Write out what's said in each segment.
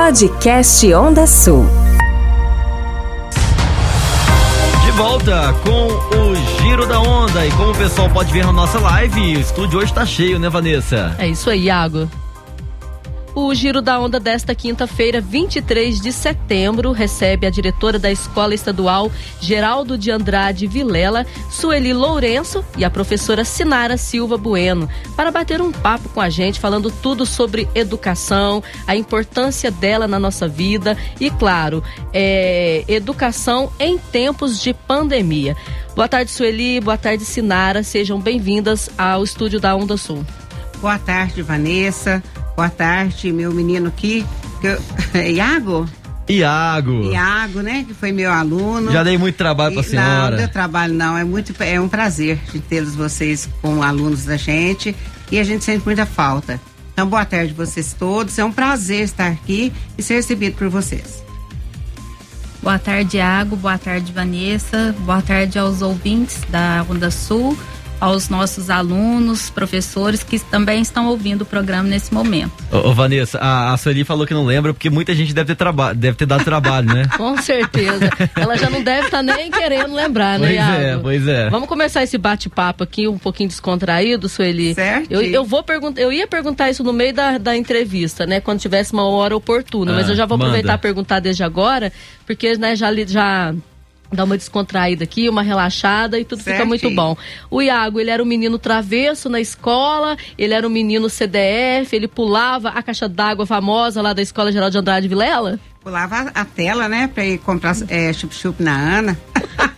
Podcast Onda Sul. De volta com o Giro da Onda. E como o pessoal pode ver na nossa live, o estúdio hoje tá cheio, né, Vanessa? É isso aí, Iago. O Giro da Onda desta quinta-feira, 23 de setembro, recebe a diretora da Escola Estadual Geraldo de Andrade Vilela, Sueli Lourenço e a professora Sinara Silva Bueno, para bater um papo com a gente, falando tudo sobre educação, a importância dela na nossa vida e, claro, é, educação em tempos de pandemia. Boa tarde, Sueli. Boa tarde, Sinara. Sejam bem-vindas ao estúdio da Onda Sul. Boa tarde, Vanessa. Boa tarde, meu menino aqui. Iago? Iago. Iago, né? Que foi meu aluno. Já dei muito trabalho para a senhora. Não, deu trabalho não. É muito, é um prazer de tê-los vocês como alunos da gente e a gente sente muita falta. Então, boa tarde vocês todos. É um prazer estar aqui e ser recebido por vocês. Boa tarde, Iago. Boa tarde, Vanessa. Boa tarde aos ouvintes da Onda Sul aos nossos alunos, professores que também estão ouvindo o programa nesse momento. Ô, ô Vanessa, a, a Sueli falou que não lembra porque muita gente deve ter, traba deve ter dado trabalho, né? Com certeza. Ela já não deve estar tá nem querendo lembrar, né, Pois Iago? é, pois é. Vamos começar esse bate-papo aqui um pouquinho descontraído, Sueli. Certo. Eu, eu vou perguntar, eu ia perguntar isso no meio da, da entrevista, né? Quando tivesse uma hora oportuna, Ah, mas eu já vou manda. aproveitar e perguntar desde agora, porque né, já, já dá uma descontraída aqui, uma relaxada e tudo fica Certinho. muito bom. O Iago, ele era um menino travesso na escola, ele era um menino CDF, ele pulava a caixa d'água famosa lá da Escola Geral de Andrade Vilela? Pulava a tela, né? Pra ir comprar é, chup-chup na Ana.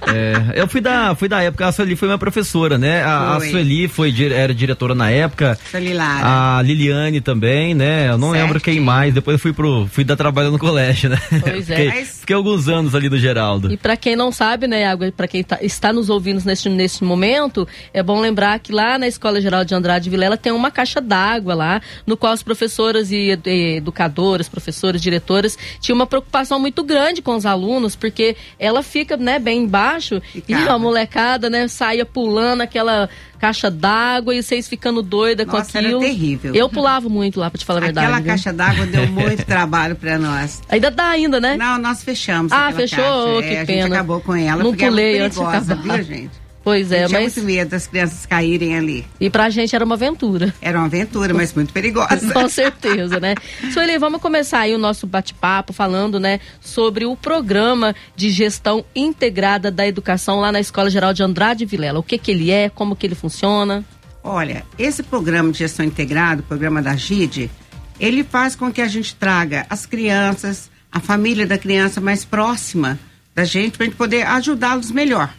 É, eu fui da, fui da época, a Sueli foi minha professora, né? A, a Foi. Sueli foi, era diretora na época. Sueli Lara. A Liliane também, né? Eu não lembro quem mais. Depois eu fui pro. fui dar trabalho no colégio, né? Pois é. Fiquei, Mas- fiquei alguns anos ali do Geraldo. E para quem não sabe, né, Água, para quem tá- está nos ouvindo neste, neste momento, é bom lembrar que lá na Escola Geral de Andrade Vilela tem uma caixa d'água lá, no qual as professoras e, e educadoras, professores, diretoras, tinham uma preocupação muito grande com os alunos, porque ela fica, né, bem embaixo e Ficava. a molecada, né, saía pulando aquela caixa d'água e vocês ficando doida com Nossa, era aquilo. terrível. Eu pulava muito lá, para te falar a verdade. Aquela viu? caixa d'água deu muito trabalho pra nós. Ainda dá ainda, né? Não, nós fechamos. Ah, fechou? Que É, a pena. gente acabou com ela Não porque pulei é antes de acabar. viu, gente? Pois Eu é, tinha mas muito medo das crianças caírem ali. e pra gente era uma aventura. Era uma aventura, mas muito perigosa. Com certeza, né? Sueli, vamos começar aí o nosso bate-papo falando, né, sobre o programa de gestão integrada da educação lá na Escola Geral de Andrade Vilela. O que que ele é, como que ele funciona? Olha, esse programa de gestão integrada, o programa da GID, ele faz com que a gente traga as crianças, a família da criança mais próxima da gente, para a gente poder ajudá-los melhor.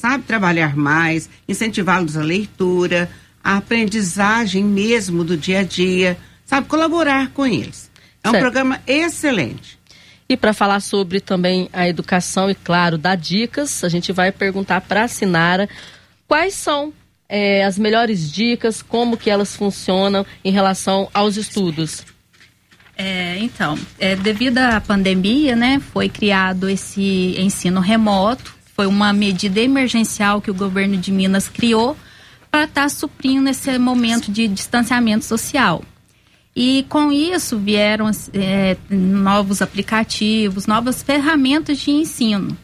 Sabe? Trabalhar mais, incentivá-los à leitura, a aprendizagem mesmo do dia a dia, sabe? Colaborar com eles. É um Certo. programa excelente. E para falar sobre também a educação e, claro, dar dicas, a gente vai perguntar para a Sinara quais são eh, as melhores dicas, como que elas funcionam em relação aos estudos. É, então, é, devido à pandemia, né, foi criado esse ensino remoto. Foi uma medida emergencial que o governo de Minas criou para estar suprindo esse momento de distanciamento social. E com isso vieram é, novos aplicativos, novas ferramentas de ensino.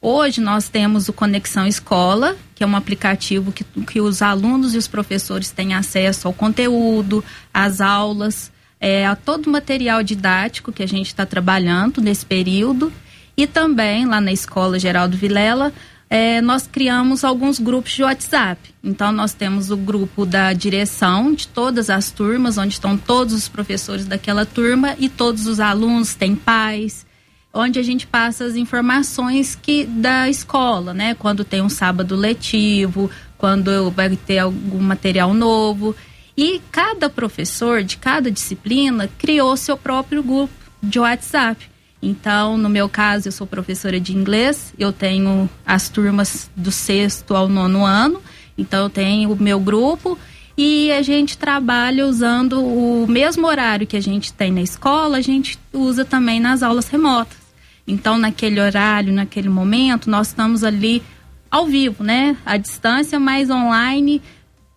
Hoje nós temos o Conexão Escola, que é um aplicativo que, que os alunos e os professores têm acesso ao conteúdo, às aulas, é, a todo o material didático que a gente está trabalhando nesse período. E também, lá na Escola Geraldo Vilela, é, nós criamos alguns grupos de WhatsApp. Então, nós temos o grupo da direção de todas as turmas, onde estão todos os professores daquela turma e todos os alunos, tem pais, onde a gente passa as informações que da escola, né? Quando tem um sábado letivo, quando vai ter algum material novo. E cada professor de cada disciplina criou seu próprio grupo de WhatsApp. Então, no meu caso, eu sou professora de inglês, eu tenho as turmas do sexto ao nono ano, então eu tenho o meu grupo e a gente trabalha usando o mesmo horário que a gente tem na escola, a gente usa também nas aulas remotas. Então, naquele horário, naquele momento, nós estamos ali ao vivo, né? À distância, mas online,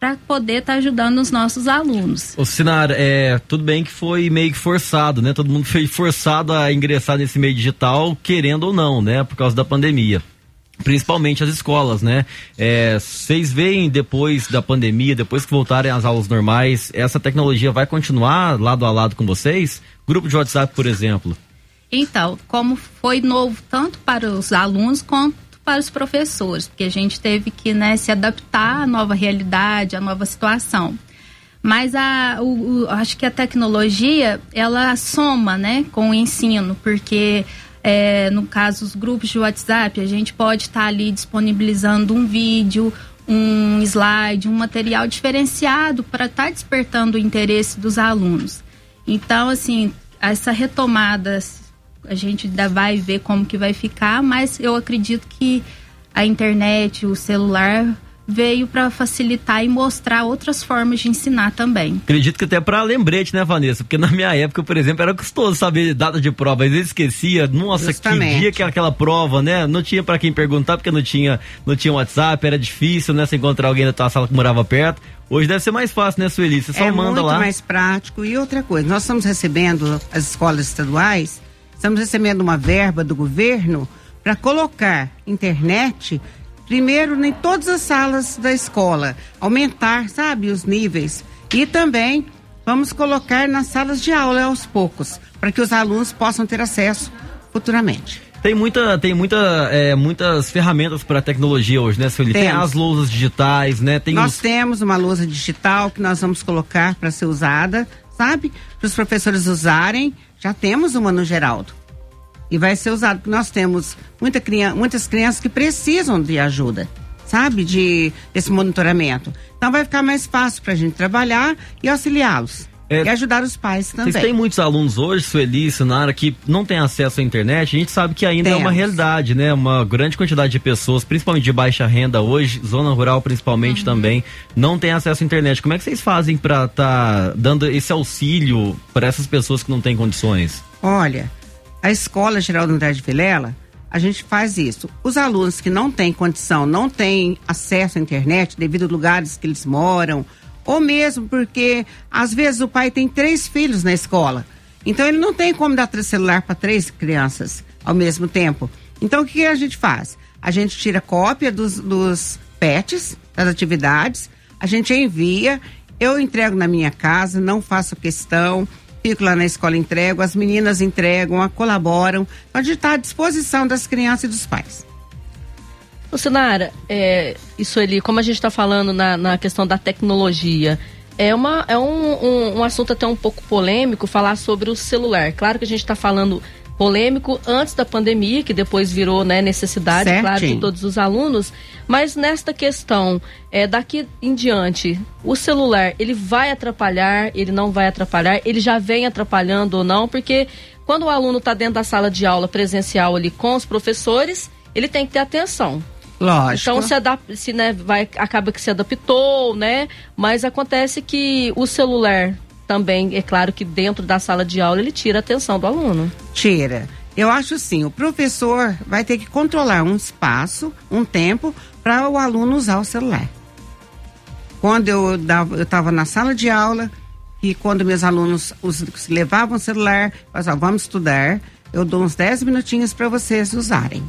para poder estar tá ajudando os nossos alunos. O Sinara, é, tudo bem que foi meio que forçado, né? Todo mundo foi forçado a ingressar nesse meio digital, querendo ou não, né? Por causa da pandemia principalmente as escolas, né? É, vocês veem depois da pandemia, depois que voltarem às aulas normais, essa tecnologia vai continuar lado a lado com vocês? Grupo de WhatsApp, por exemplo. Então, como foi novo tanto para os alunos quanto para os professores, porque a gente teve que né, se adaptar à nova realidade, à nova situação. Mas a, o, o, acho que a tecnologia ela soma né, com o ensino, porque é, no caso, os grupos de WhatsApp, a gente pode estar tá ali disponibilizando um vídeo, um slide, um material diferenciado para estar tá despertando o interesse dos alunos. Então, assim, essa retomada, a gente ainda vai ver como que vai ficar, mas eu acredito que a internet, o celular veio para facilitar e mostrar outras formas de ensinar também. Acredito que até para lembrete, né, Vanessa? Porque na minha época, por exemplo, era custoso saber data de prova. Às vezes esquecia, nossa, Justamente. que dia que era aquela prova, né? Não tinha para quem perguntar porque não tinha, não tinha WhatsApp, era difícil, né? Se encontrar alguém da tua sala que morava perto. Hoje deve ser mais fácil, né, Sueli? Você só é manda lá. É muito mais prático. E outra coisa, nós estamos recebendo as escolas estaduais, estamos recebendo uma verba do governo para colocar internet primeiro em todas as salas da escola, aumentar, sabe, os níveis. E também vamos colocar nas salas de aula aos poucos, para que os alunos possam ter acesso futuramente. Tem muita, tem muita, é, muitas ferramentas para tecnologia hoje, né, Sueli? Tem as lousas digitais, né? Tem nós os... temos uma lousa digital que nós vamos colocar para ser usada, sabe? Para os professores usarem. Já temos uma no Geraldo e vai ser usado, porque nós temos muita criança, muitas crianças que precisam de ajuda, sabe, de desse monitoramento. Então vai ficar mais fácil para a gente trabalhar e auxiliá-los. É, e ajudar os pais também. Vocês têm muitos alunos hoje, Sueli, Sinara, que não tem acesso à internet. A gente sabe que ainda Temos. é uma realidade, né? Uma grande quantidade de pessoas, principalmente de baixa renda hoje, zona rural principalmente uhum. também, não tem acesso à internet. Como é que vocês fazem para estar tá dando esse auxílio para essas pessoas que não têm condições? Olha, a Escola Geraldo Andrade Vilela, a gente faz isso. Os alunos que não têm condição, não têm acesso à internet devido a lugares que eles moram, ou mesmo porque às vezes o pai tem três filhos na escola. Então ele não tem como dar celular para três crianças ao mesmo tempo. Então o que a gente faz? A gente tira cópia dos, dos PETs, das atividades, a gente envia, eu entrego na minha casa, não faço questão fico lá na escola entrego, as meninas entregam, colaboram. Então, a gente está à disposição das crianças e dos pais. Ô, Sinara, é, isso ali, como a gente está falando na, na questão da tecnologia, é, uma, é um, um, um, assunto até um pouco polêmico falar sobre o celular. Claro que a gente está falando polêmico antes da pandemia, que depois virou né, necessidade, Certinho. claro, de todos os alunos. Mas nesta questão, é, daqui em diante, o celular, ele vai atrapalhar, ele não vai atrapalhar, ele já vem atrapalhando ou não, porque quando o aluno está dentro da sala de aula presencial ali com os professores, ele tem que ter atenção. Lógico. Então se, adap se né, vai, acaba que se adaptou, né? Mas acontece que o celular também, é claro que dentro da sala de aula ele tira a atenção do aluno. Tira. Eu acho assim, o professor vai ter que controlar um espaço, um tempo, para o aluno usar o celular. Quando eu estava na sala de aula, e quando meus alunos os, levavam o celular, eu vamos estudar, eu dou uns 10 minutinhos para vocês usarem.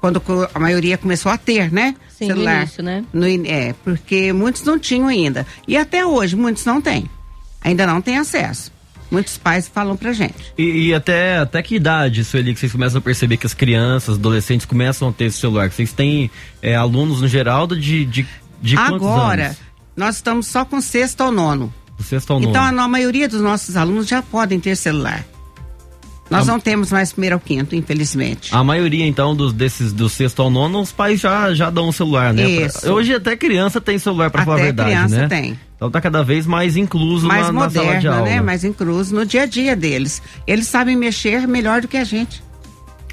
Quando a maioria começou a ter, né? Sim, celular. No início, né? No, é, porque muitos não tinham ainda. E até hoje, muitos não têm ainda não tem acesso. Muitos pais falam pra gente. E, e, até, até que idade, Sueli, que vocês começam a perceber que as crianças, adolescentes começam a ter esse celular? Vocês têm é, alunos no geral de, de, de Agora, nós estamos só com sexto ou nono. sexto ao nono. Então a, a maioria dos nossos alunos já podem ter celular. Nós a... não temos mais primeiro ao quinto, infelizmente. A maioria, então, dos, desses do sexto ao nono, os pais já, já dão um celular, né? Isso. Pra... Hoje até criança tem celular, para falar a verdade, criança né? tem. Então tá cada vez mais incluso mais na, moderno, na sala de aula. né? Mais incluso no dia a dia deles. Eles sabem mexer melhor do que a gente.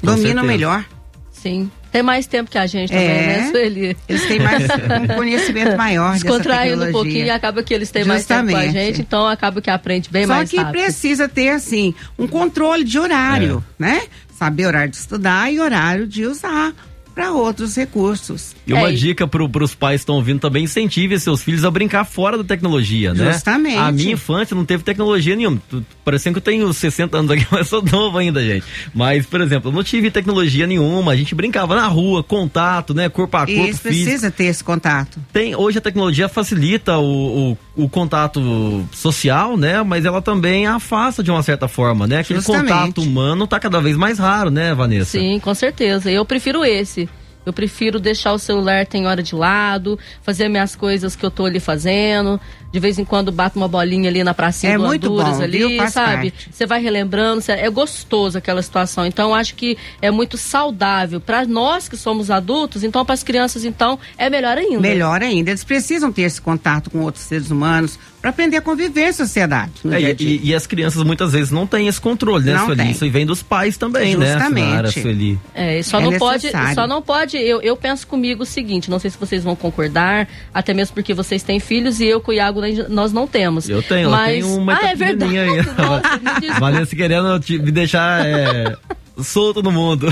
Com Dominam certeza. melhor. Sim. Tem mais tempo que a gente também, é, né, Sueli? Eles têm mais um conhecimento maior Descontraindo um pouquinho, acaba que eles têm Justamente. mais tempo com a gente, então acaba que aprende bem Só mais rápido. Só que precisa ter, assim, um controle de horário, é. né? Saber horário de estudar e horário de usar para outros recursos. E uma É, dica para os pais que estão ouvindo também, incentive seus filhos a brincar fora da tecnologia, né? Justamente. A minha infância não teve tecnologia nenhuma. Parecendo que eu tenho 60 anos aqui, mas sou novo ainda, gente. Mas, por exemplo, eu não tive tecnologia nenhuma. A gente brincava na rua, contato, né? Corpo a corpo, E isso físico. precisa ter esse contato. Tem, hoje a tecnologia facilita o, o, o contato social, né? Mas ela também afasta de uma certa forma, né? Aquele Justamente. contato humano tá cada vez mais raro, né, Vanessa? Sim, com certeza. Eu prefiro esse. Eu prefiro deixar o celular tem hora de lado, fazer minhas coisas que eu tô ali fazendo. De vez em quando bato uma bolinha ali na pracinha É do muito Honduras bom, ali, viu? Faz sabe? Você vai relembrando, cê- é gostoso aquela situação. Então acho que é muito saudável para nós que somos adultos, então para as crianças então é melhor ainda. Melhor ainda, eles precisam ter esse contato com outros seres humanos para aprender a conviver em sociedade. No É, dia e, dia. e- e as crianças muitas vezes não têm esse controle, né, Não Sueli? tem. Isso vem dos pais também, Justamente. né, senhora Sueli? É, só É não pode, só não pode. Eu, eu penso comigo o seguinte, não sei se vocês vão concordar, até mesmo porque vocês têm filhos e eu com o Iago nós não temos. Eu tenho, Mas, eu tenho uma ah, é verdade. Nossa, me. Vanessa querendo te- me deixar é, solto no mundo.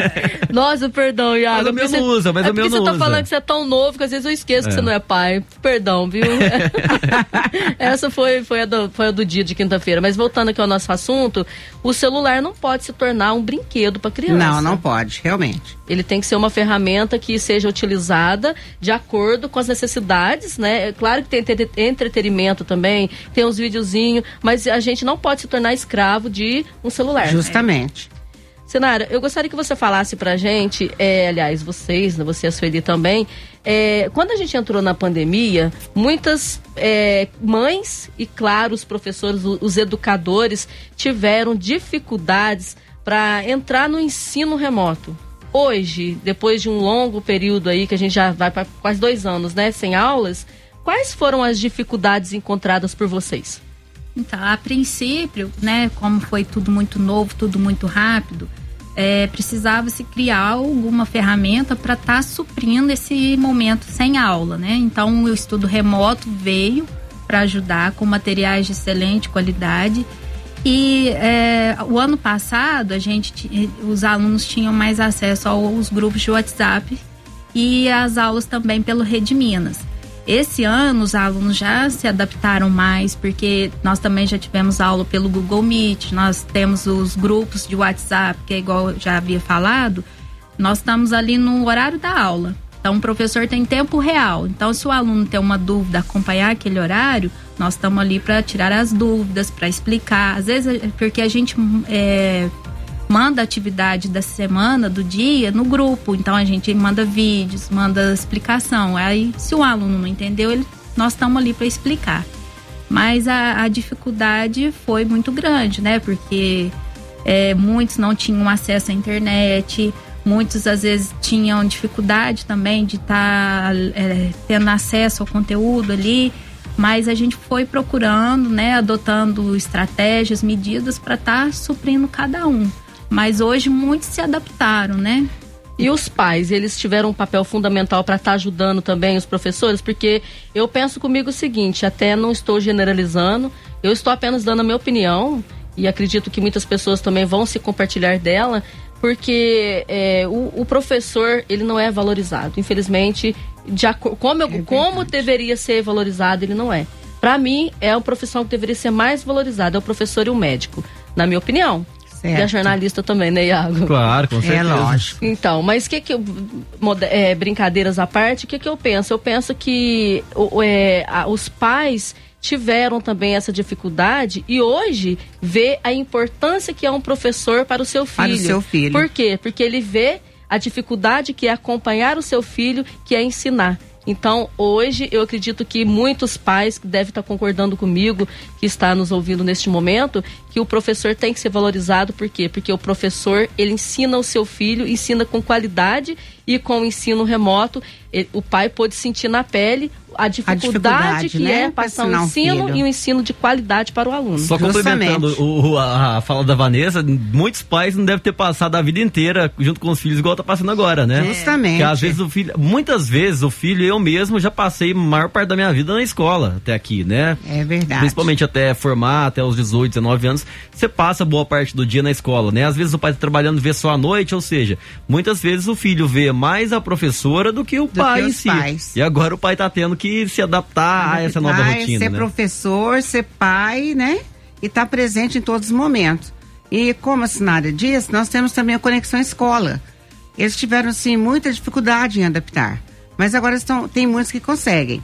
Nossa, perdão, Iago. Mas o meu não você- usa, mas é o meu não você tá usa. falando que você é tão novo que às vezes eu esqueço que É. você não é pai. Perdão, viu? Essa foi, foi, a do, foi a do dia de quinta-feira. Mas voltando aqui ao nosso assunto, o celular não pode se tornar um brinquedo para criança. Não, não pode, realmente. Ele tem que ser uma ferramenta que seja utilizada de acordo com as necessidades, né? É claro que tem entre- entretenimento também, tem uns videozinhos, mas a gente não pode se tornar escravo de um celular. Justamente. Senara, eu gostaria que você falasse pra gente, é, aliás, vocês, né, você e a Sueli também, é, quando a gente entrou na pandemia, muitas é, mães e, claro, os professores, os educadores tiveram dificuldades para entrar no ensino remoto. Hoje, depois de um longo período aí, que a gente já vai para quase dois anos, né, sem aulas, quais foram as dificuldades encontradas por vocês? Então, a princípio, né, como foi tudo muito novo, tudo muito rápido, é, precisava se criar alguma ferramenta para estar suprindo esse momento sem aula, né? Então, o estudo remoto veio para ajudar com materiais de excelente qualidade. E é, o ano passado, a gente, os alunos tinham mais acesso aos grupos de WhatsApp e as aulas também pelo Rede Minas. Esse ano os alunos já se adaptaram mais, porque nós também já tivemos aula pelo Google Meet, nós temos os grupos de WhatsApp, que é igual eu já havia falado, nós estamos ali no horário da aula. Então o professor tem tempo real. Então, se o aluno tem uma dúvida, acompanhar aquele horário, nós estamos ali para tirar as dúvidas, para explicar. Às vezes, é porque a gente é, manda a atividade da semana, do dia, no grupo. Então a gente manda vídeos, manda explicação. Aí, se o aluno não entendeu, ele, nós estamos ali para explicar. Mas a, a dificuldade foi muito grande, né? Porque é, muitos não tinham acesso à internet, muitos às vezes tinham dificuldade também de estar tendo acesso ao conteúdo ali. Mas a gente foi procurando, né, adotando estratégias, medidas para estar suprindo cada um. Mas hoje muitos se adaptaram, né? E os pais, eles tiveram um papel fundamental para estar ajudando também os professores, porque eu penso comigo o seguinte, até não estou generalizando, eu estou apenas dando a minha opinião e acredito que muitas pessoas também vão se compartilhar dela, porque é, o, o professor ele não é valorizado, infelizmente, de como, eu- É como deveria ser valorizado ele não é. Para mim é a profissão que deveria ser mais valorizada, é o professor e o médico, na minha opinião. E a Certo. jornalista também, né, Iago? Claro, com É certeza. lógico. Então, mas o que que eu, é, brincadeiras à parte, o que que eu penso? Eu penso que o- é, os pais tiveram também essa dificuldade e hoje vê a importância que é um professor para o seu filho. Para o seu filho. Por quê? Porque ele vê a dificuldade que é acompanhar o seu filho, que é ensinar. Então, hoje, eu acredito que muitos pais que devem estar concordando comigo, que está nos ouvindo neste momento, que o professor tem que ser valorizado. Por quê? Porque o professor, ele ensina o seu filho, ensina com qualidade e com o ensino remoto, ele, o pai pôde sentir na pele a dificuldade, a dificuldade que né? é passar o um ensino um e um ensino de qualidade para o aluno. Só complementando o, a, a, fala da Vanessa, muitos pais não devem ter passado a vida inteira junto com os filhos igual tá passando agora, né? Justamente. Porque às vezes o filho, muitas vezes o filho, eu mesmo já passei a maior parte da minha vida na escola até aqui, né? É verdade. Principalmente até formar, até os 18, 19 anos, você passa boa parte do dia na escola, né? Às vezes o pai tá trabalhando, vê só à noite, ou seja, muitas vezes o filho vê mais a professora do que o do pai que em si. Pais. E agora o pai tá tendo que se adaptar a essa nova rotina. Ser né? professor, ser pai, né? E estar tá presente em todos os momentos. E como a Sinara disse, nós temos também a conexão escola. Eles tiveram, sim, muita dificuldade em adaptar. Mas agora estão, tem muitos que conseguem.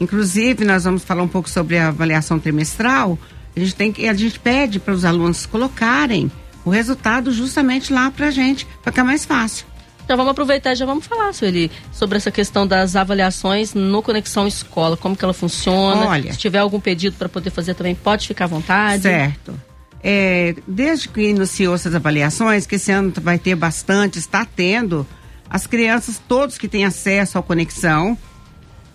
Inclusive, nós vamos falar um pouco sobre a avaliação trimestral. A gente, tem que, a gente pede para os alunos colocarem o resultado justamente lá para a gente, para ficar mais fácil. Então vamos aproveitar e já vamos falar, Sueli, sobre essa questão das avaliações no Conexão Escola, como que ela funciona. Olha, Se tiver algum pedido para poder fazer também, pode ficar à vontade. Certo. É, desde que iniciou essas avaliações, que esse ano vai ter bastante, está tendo, as crianças, todos que têm acesso ao Conexão,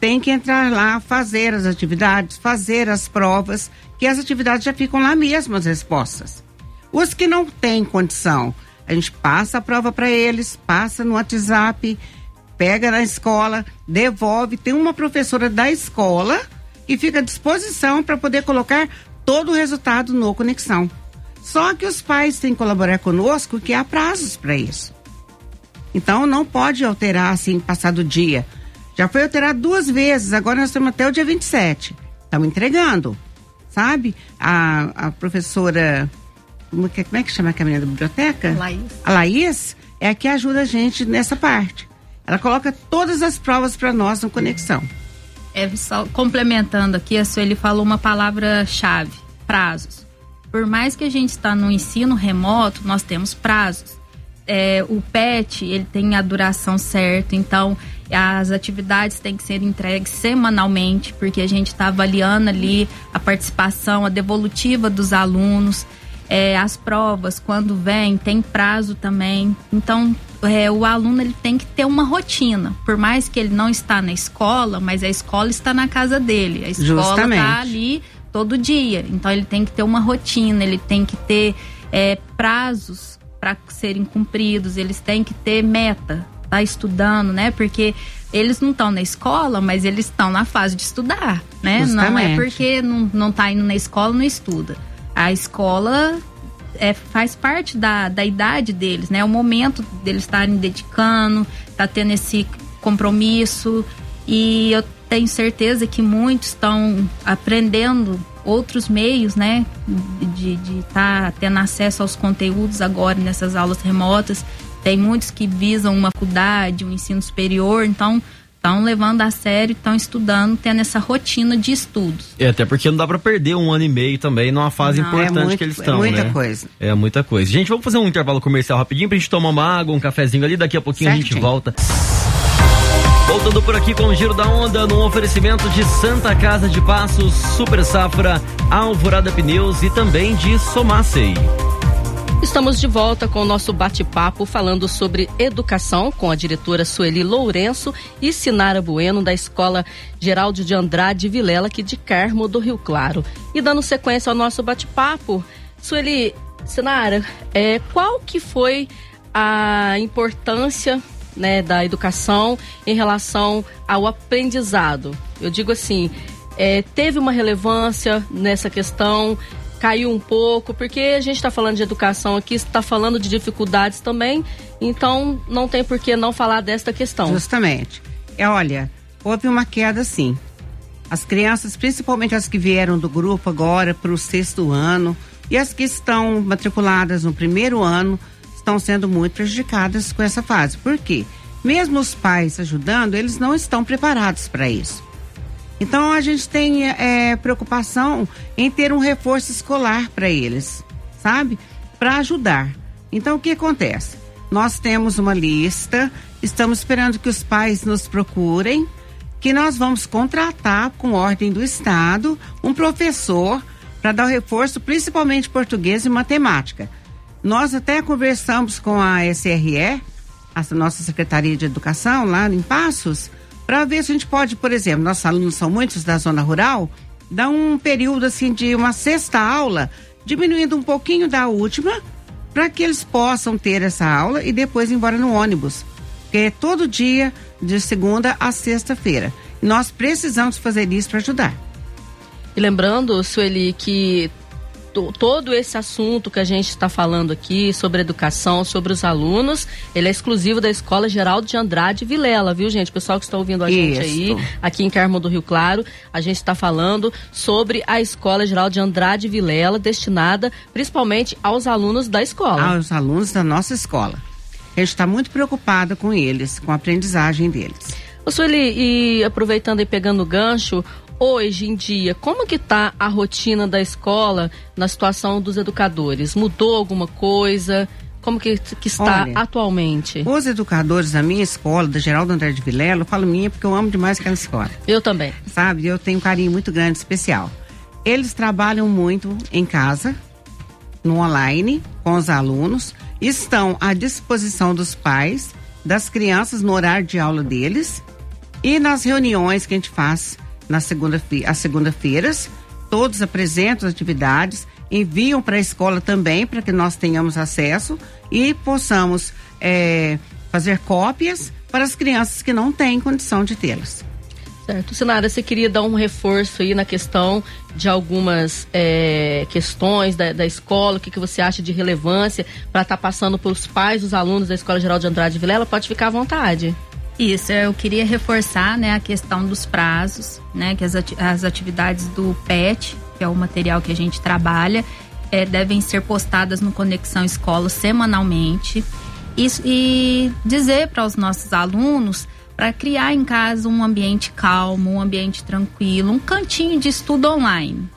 têm que entrar lá, fazer as atividades, fazer as provas, que as atividades já ficam lá mesmo, as respostas. Os que não têm condição a gente passa a prova para eles, passa no WhatsApp, pega na escola, devolve. Tem uma professora da escola que fica à disposição para poder colocar todo o resultado no Conexão. Só que os pais têm que colaborar conosco, que há prazos para isso. Então não pode alterar assim, passado o dia. Já foi alterado duas vezes, agora nós estamos até o dia 27. Estamos entregando, sabe? A, a professora como, como é que chama a menina da biblioteca? Laís. A Laís é a que ajuda a gente nessa parte. Ela coloca todas as provas para nós no Conexão. É, só complementando aqui, a Sueli falou uma palavra-chave, prazos. Por mais que a gente está no ensino remoto, nós temos prazos. É, o PET, ele tem a duração certa, então as atividades têm que ser entregues semanalmente, porque a gente está avaliando ali a participação, a devolutiva dos alunos é, as provas, quando vem, tem prazo também. Então, é, o aluno ele tem que ter uma rotina. Por mais que ele não está na escola, mas a escola está na casa dele. A escola está ali todo dia. Então, ele tem que ter uma rotina, ele tem que ter é, prazos para serem cumpridos, eles têm que ter meta, tá estudando, né? Porque eles não estão na escola, mas eles estão na fase de estudar, né? Justamente. Não é porque não, não tá indo na escola, não estuda a escola é, faz parte da, da idade deles, né? É o momento deles estarem dedicando, tá tendo esse compromisso e eu tenho certeza que muitos estão aprendendo outros meios, né? De estar tá tendo acesso aos conteúdos agora nessas aulas remotas. Tem muitos que visam uma faculdade, um ensino superior, então estão levando a sério, estão estudando, tendo essa rotina de estudos. É, até porque não dá para perder um ano e meio também numa fase não, importante é muito, que eles estão, é muita né? coisa. É muita coisa. Gente, vamos fazer um intervalo comercial rapidinho pra gente tomar uma água, um cafezinho ali, daqui a pouquinho Certinho. a gente volta. Voltando por aqui com o Giro da Onda, no oferecimento de Santa Casa de Passos, Super Safra, Alvorada Pneus e também de Somacei. Estamos de volta com o nosso bate-papo falando sobre educação com a diretora Sueli Lourenço e Sinara Bueno da Escola Geraldo de Andrade Vilela, aqui de Carmo do Rio Claro. E dando sequência ao nosso bate-papo, Sueli, Sinara, é, qual que foi a importância né, da educação em relação ao aprendizado? Eu digo assim, é, teve uma relevância nessa questão caiu um pouco, porque a gente está falando de educação aqui, está falando de dificuldades também, então não tem por que não falar desta questão. Justamente. É, olha, houve uma queda sim. As crianças, principalmente as que vieram do grupo agora para o sexto ano e as que estão matriculadas no primeiro ano, estão sendo muito prejudicadas com essa fase. Por quê? Mesmo os pais ajudando, eles não estão preparados para isso. Então a gente tem é, preocupação em ter um reforço escolar para eles, sabe? Para ajudar. Então o que acontece? Nós temos uma lista, estamos esperando que os pais nos procurem, que nós vamos contratar com ordem do Estado um professor para dar o reforço, principalmente português e matemática. Nós até conversamos com a SRE, a nossa Secretaria de Educação, lá em Passos, para ver se a gente pode, por exemplo, nossos alunos são muitos da zona rural, dar um período assim de uma sexta aula, diminuindo um pouquinho da última, para que eles possam ter essa aula e depois ir embora no ônibus. Porque é todo dia, de segunda a sexta-feira. Nós precisamos fazer isso para ajudar. E lembrando, Sueli, que todo esse assunto que a gente está falando aqui sobre educação, sobre os alunos, ele é exclusivo da Escola Geraldo de Andrade Vilela, viu, gente? Pessoal que está ouvindo a gente aí, aqui em Carmo do Rio Claro, a gente está falando sobre a Escola Geraldo de Andrade Vilela, destinada principalmente aos alunos da escola. Aos alunos da nossa escola. A gente está muito preocupada com eles, com a aprendizagem deles. Ô Sueli, e aproveitando e pegando o gancho, hoje em dia, como que está a rotina da escola na situação dos educadores? Mudou alguma coisa? Como que, que está Olha, atualmente? Os educadores da minha escola, da Geraldo André de Vilela, eu falo minha porque eu amo demais aquela escola. Eu também. Sabe, eu tenho um carinho muito grande, especial. Eles trabalham muito em casa, no online, com os alunos, estão à disposição dos pais, das crianças no horário de aula deles e nas reuniões que a gente faz na segunda às segunda-feiras, todos apresentam as atividades, enviam para a escola também para que nós tenhamos acesso e possamos é, fazer cópias para as crianças que não têm condição de tê-las. Certo. Sinara, você queria dar um reforço aí na questão de algumas é, questões da, da, escola, o que, que você acha de relevância para estar tá passando para os pais dos alunos da Escola Geral de Andrade Vilela? Pode ficar à vontade. Isso, eu queria reforçar né, a questão dos prazos, né, que as, as atividades do PET, que é o material que a gente trabalha, é, devem ser postadas no Conexão Escola semanalmente. Isso, e dizer para os nossos alunos para criar em casa um ambiente calmo, um ambiente tranquilo, um cantinho de estudo online.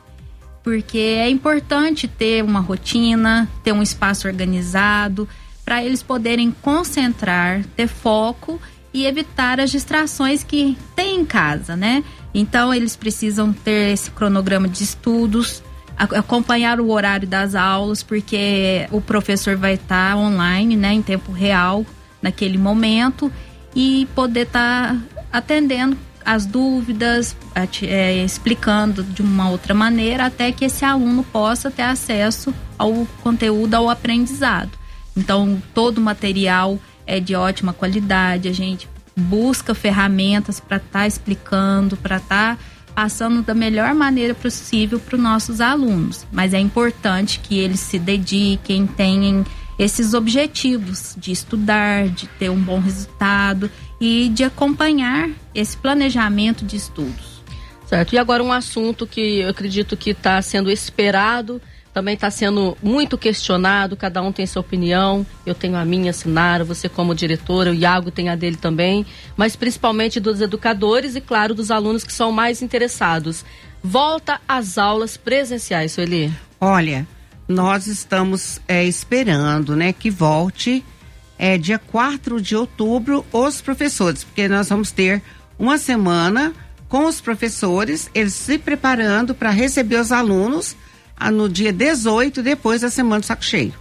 Porque é importante ter uma rotina, ter um espaço organizado, para eles poderem concentrar, ter foco e evitar as distrações que tem em casa, né? Então eles precisam ter esse cronograma de estudos, acompanhar o horário das aulas, porque o professor vai estar online, né, em tempo real, naquele momento, e poder estar atendendo as dúvidas, é, explicando de uma outra maneira, até que esse aluno possa ter acesso ao conteúdo, ao aprendizado. Então, todo o material é de ótima qualidade, a gente busca ferramentas para estar tá explicando, para estar tá passando da melhor maneira possível para os nossos alunos. Mas é importante que eles se dediquem, tenham esses objetivos de estudar, de ter um bom resultado e de acompanhar esse planejamento de estudos. Certo. E agora um assunto que eu acredito que está sendo esperado também está sendo muito questionado, cada um tem sua opinião, eu tenho a minha, Sinara, você como diretora, o Iago tem a dele também, mas principalmente dos educadores e, claro, dos alunos que são mais interessados. Volta às aulas presenciais, Sueli. Olha, nós estamos é, esperando né, que volte é, dia 4 de outubro os professores, porque nós vamos ter uma semana com os professores, eles se preparando para receber os alunos no dia 18, depois da Semana do Saco Cheio.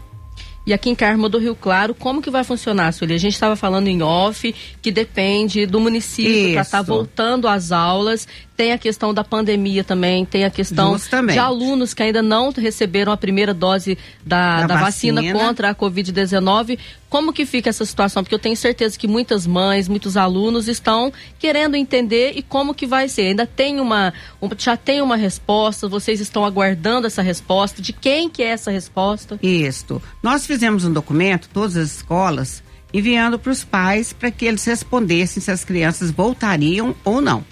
E aqui em Carmo do Rio Claro, como que vai funcionar, Sueli? A gente estava falando em off, que depende do município para estar tá voltando às aulas. Tem a questão da pandemia também, tem a questão Justamente. de alunos que ainda não receberam a primeira dose da, da, da vacina. vacina contra a Covid-19. Como que fica essa situação? Porque eu tenho certeza que muitas mães, muitos alunos estão querendo entender e como que vai ser. Ainda tem uma, já tem uma resposta, vocês estão aguardando essa resposta. De quem que é essa resposta? Isso. Nós fizemos um documento, todas as escolas, enviando para os pais para que eles respondessem se as crianças voltariam ou não.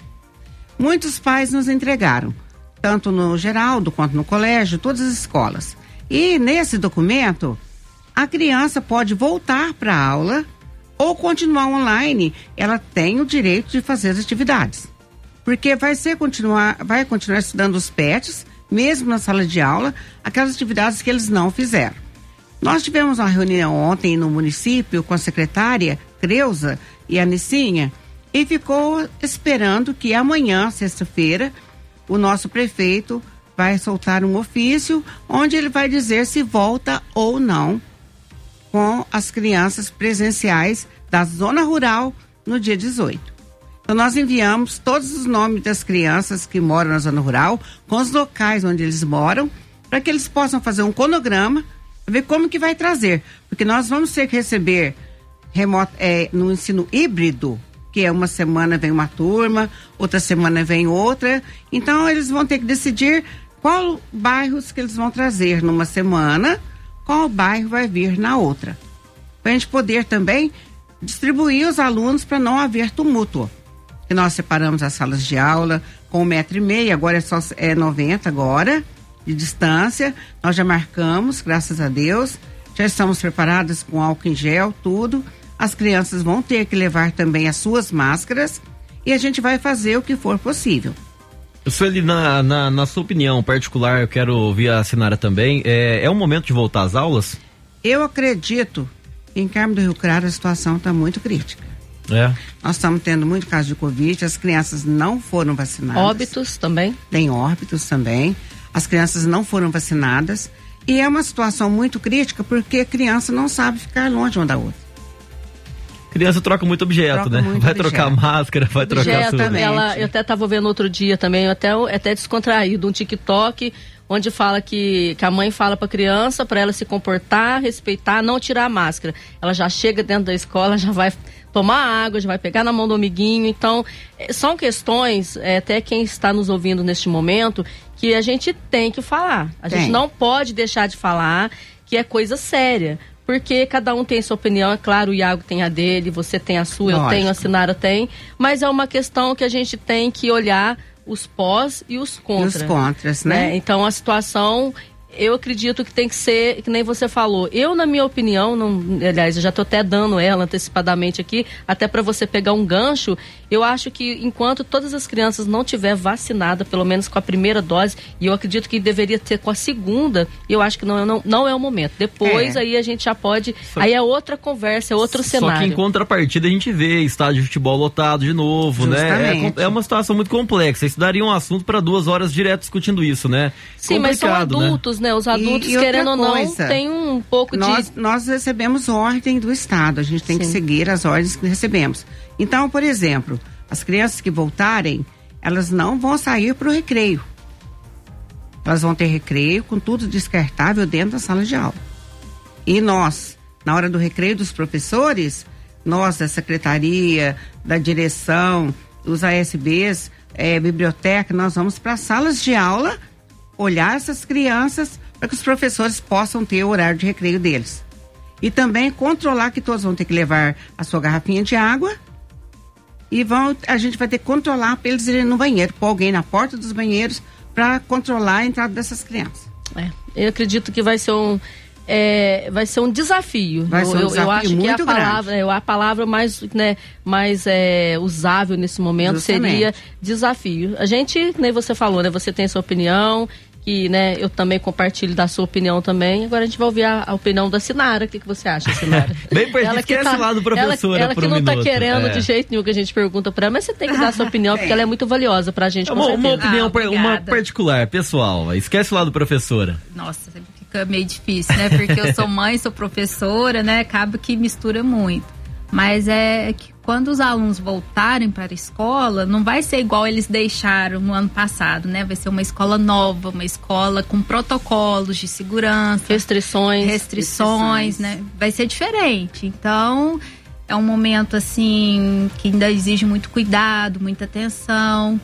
Muitos pais nos entregaram, tanto no Geraldo quanto no colégio, todas as escolas. E nesse documento, a criança pode voltar para a aula ou continuar online. Ela tem o direito de fazer as atividades. Porque vai ser continuar, vai continuar estudando os PETs, mesmo na sala de aula, aquelas atividades que eles não fizeram. Nós tivemos uma reunião ontem no município com a secretária Creuza e a Nicinha e ficou esperando que amanhã, sexta-feira, o nosso prefeito vai soltar um ofício onde ele vai dizer se volta ou não com as crianças presenciais da zona rural no dia 18. Então nós enviamos todos os nomes das crianças que moram na zona rural, com os locais onde eles moram, para que eles possam fazer um cronograma, ver como que vai trazer. Porque nós vamos ter que receber remoto, é, no ensino híbrido, que é uma semana vem uma turma, outra semana vem outra. Então eles vão ter que decidir qual bairros que eles vão trazer numa semana, qual bairro vai vir na outra. Para a gente poder também distribuir os alunos para não haver tumulto que nós separamos as salas de aula com um metro e meio, agora é só é 90 agora, de distância. Nós já marcamos, graças a Deus. Já estamos preparados com álcool em gel, tudo. As crianças vão ter que levar também as suas máscaras e a gente vai fazer o que for possível. Sueli, na, na, na sua opinião particular, eu quero ouvir a Sinara também. É, é o momento de voltar às aulas? Eu acredito que em Carmo do Rio Claro a situação está muito crítica. É. Nós estamos tendo muito caso de Covid, as crianças não foram vacinadas. Óbitos também? Tem óbitos também. As crianças não foram vacinadas. E é uma situação muito crítica porque a criança não sabe ficar longe uma da outra. Criança troca muito objeto, Troca né? muito vai objeto. trocar máscara, vai trocar tudo. ela, eu até estava vendo outro dia também, até, até descontraído, um TikTok onde fala que, que a mãe fala para a criança para ela se comportar, respeitar, não tirar a máscara. Ela já chega dentro da escola, já vai tomar água, já vai pegar na mão do amiguinho. Então, eh, são questões, eh, até quem está nos ouvindo neste momento, que a gente tem que falar. A Tem. gente não pode deixar de falar que é coisa séria. Porque cada um tem sua opinião, é claro, o Iago tem a dele, você tem a sua, eu Lógico. tenho, a Sinara tem, mas é uma questão que a gente tem que olhar os pós e os E contras. os contras, né? Então a situação, eu acredito que tem que ser, que nem você falou. Eu, na minha opinião, não, aliás, eu já estou até dando ela antecipadamente aqui, até para você pegar um gancho. Eu acho que enquanto todas as crianças não tiver vacinada, pelo menos com a primeira dose, e eu acredito que deveria ter com a segunda, eu acho que não, não, não é o momento. Depois É. aí a gente já pode. aí é outra conversa, é outro Só que em cenário. contrapartida a gente vê estádio de futebol lotado de novo, né? É, Justamente. é uma situação muito complexa. Isso daria um assunto para duas horas direto discutindo isso, né? Sim, mas são Complicado, né? Né? Os adultos, e outra querendo ou não, tem um pouco Nós, de. nós recebemos ordem do Estado, a gente tem que Sim. seguir as ordens que recebemos. Então, por exemplo, as crianças que voltarem, elas não vão sair para o recreio. Elas vão ter recreio com tudo descartável dentro da sala de aula. E nós, na hora do recreio dos professores, nós da secretaria, da direção, os ASBs, eh, biblioteca, nós vamos para as salas de aula olhar essas crianças para que os professores possam ter o horário de recreio deles. E também controlar que todos vão ter que levar a sua garrafinha de água e vão, a gente vai ter que controlar para eles irem no banheiro, pôr alguém na porta dos banheiros para controlar a entrada dessas crianças. É, eu acredito que vai ser um. é, vai ser um desafio. Vai eu, ser um eu- eu desafio acho que muito a palavra, é, a palavra mais, né, mais é, usável nesse momento Justamente. seria desafio. A gente, nem você falou, né? Você tem sua opinião, que né, eu também compartilho da sua opinião também. Agora a gente vai ouvir a, a opinião da Sinara. O que, que você acha, Sinara? Bem pertinho, esquece lá do professora Ela, ela por que um não tá minuto. querendo É. de jeito nenhum que a gente pergunta pra ela, mas você tem que dar a sua opinião, porque ela é muito valiosa pra gente, É com uma, uma opinião, Ah, uma particular, pessoal. Esquece lá do professora. Nossa, fica meio difícil, né? Porque eu sou mãe, sou professora, né? Acaba que mistura muito. Mas é que quando os alunos voltarem para a escola, não vai ser igual eles deixaram no ano passado, né? Vai ser uma escola nova, uma escola com protocolos de segurança, Restrições. restrições, né? Vai ser diferente. Então, é um momento assim que ainda exige muito cuidado, muita atenção.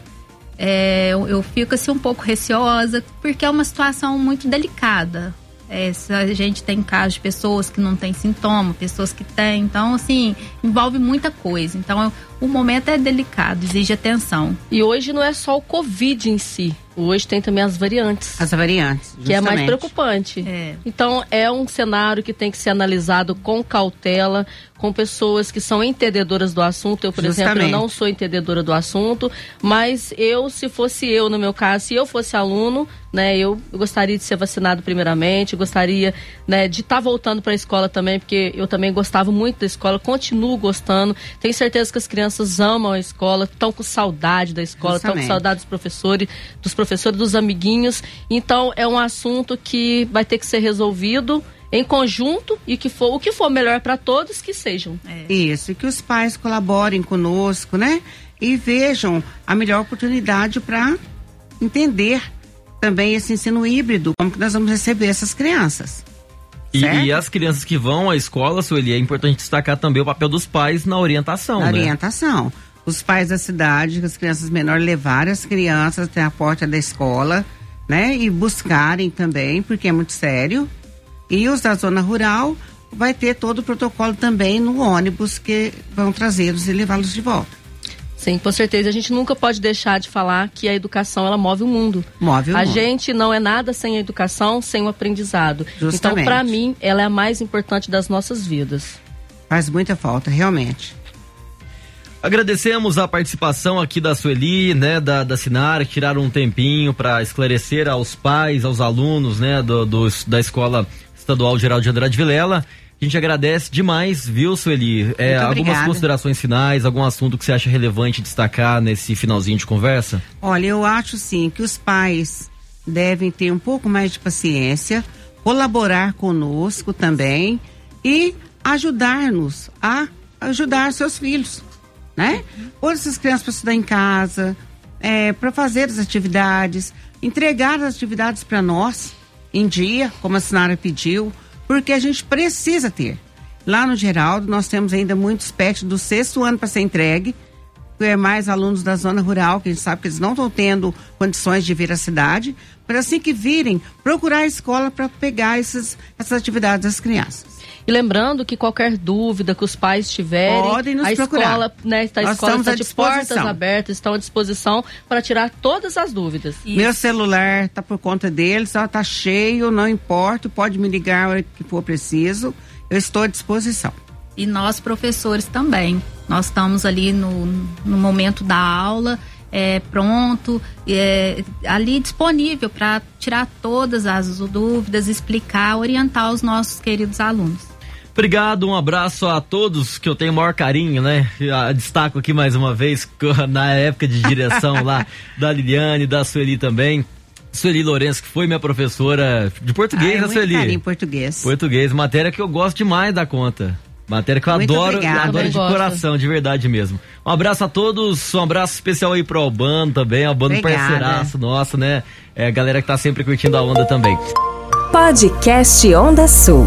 É, eu, eu fico assim um pouco receosa porque é uma situação muito delicada. É, se a gente tem casos de pessoas que não têm sintoma, pessoas que têm, então assim envolve muita coisa. Então o momento é delicado, exige atenção. E hoje não é só o Covid em si. Hoje tem também as variantes. As variantes. que é mais justamente. preocupante. É. Então, é um cenário que tem que ser analisado com cautela, com pessoas que são entendedoras do assunto. Eu, por exemplo, eu Justamente. não sou entendedora do assunto, mas eu, se fosse eu, no meu caso, se eu fosse aluno, né, eu, gostaria de ser vacinado primeiramente, gostaria, né, de estar voltando para a escola também, porque eu também gostava muito da escola, continuo gostando. Tenho certeza que as crianças amam a escola, estão com saudade da escola, estão com saudade dos professores, dos professores, dos amiguinhos. Então é um assunto que vai ter que ser resolvido em conjunto e que for o que for melhor para todos que sejam. É. Isso, e que os pais colaborem conosco, né? e vejam a melhor oportunidade para entender também esse ensino híbrido, como que nós vamos receber essas crianças. E, e, as crianças que vão à escola, Sueli, é importante destacar também o papel dos pais na orientação, na né? orientação. Os pais da cidade, as crianças menores, levarem as crianças até a porta da escola, né? E buscarem também, porque é muito sério. E os da zona rural vai ter todo o protocolo também no ônibus que vão trazê-los e levá-los de volta. Sim, com certeza. A gente nunca pode deixar de falar que a educação ela move o mundo. Move o a mundo. gente não é nada sem a educação, sem o aprendizado. Então, Justamente. Então, para mim, ela é a mais importante das nossas vidas. Faz muita falta, realmente. Agradecemos a participação aqui da Sueli, né, da, da Sinara, que tiraram um tempinho para esclarecer aos pais, aos alunos, né, do, do, da Escola Estadual Geraldo de Andrade Vilela. A gente agradece demais, viu, Sueli? É, algumas considerações finais, algum assunto que você acha relevante destacar nesse finalzinho de conversa? Olha, eu acho sim que os pais devem ter um pouco mais de paciência, colaborar conosco também e ajudar-nos a ajudar seus filhos, né? Pôr essas crianças para estudar em casa, é, para fazer as atividades, entregar as atividades para nós em dia, como a Sinara pediu, porque a gente precisa ter. Lá no Geraldo, nós temos ainda muitos pets do sexto ano para ser entregue, é mais alunos da zona rural, que a gente sabe que eles não estão tendo condições de vir à cidade, para assim que virem, procurar a escola para pegar esses, essas atividades das crianças. E lembrando que qualquer dúvida que os pais tiverem, Podem nos a procurar. escola, né, a Nós escola estamos está de portas abertas, estão à disposição para tirar todas as dúvidas. Meu celular tá por conta deles, só tá cheio, não importa, pode me ligar a hora que for preciso. Eu estou à disposição. E nós, professores, também. Nós estamos ali no, no momento da aula, é, pronto, é, ali disponível para tirar todas as dúvidas, explicar, orientar os nossos queridos alunos. Obrigado, um abraço a todos que eu tenho o maior carinho, né? Destaco aqui mais uma vez, na época de direção lá, da Liliane, da Sueli também. Sueli Lourenço, que foi minha professora de português, Ah, né, muito Sueli? carinho em português. Português, matéria que eu gosto demais da conta. Matéria que eu Muito adoro, obrigada. adoro de gosto. coração, de verdade mesmo. Um abraço a todos, um abraço especial aí pro Albano também, Albano Obrigada. parceiraço nosso, né? É, a galera que tá sempre curtindo a onda também. Podcast Onda Sul.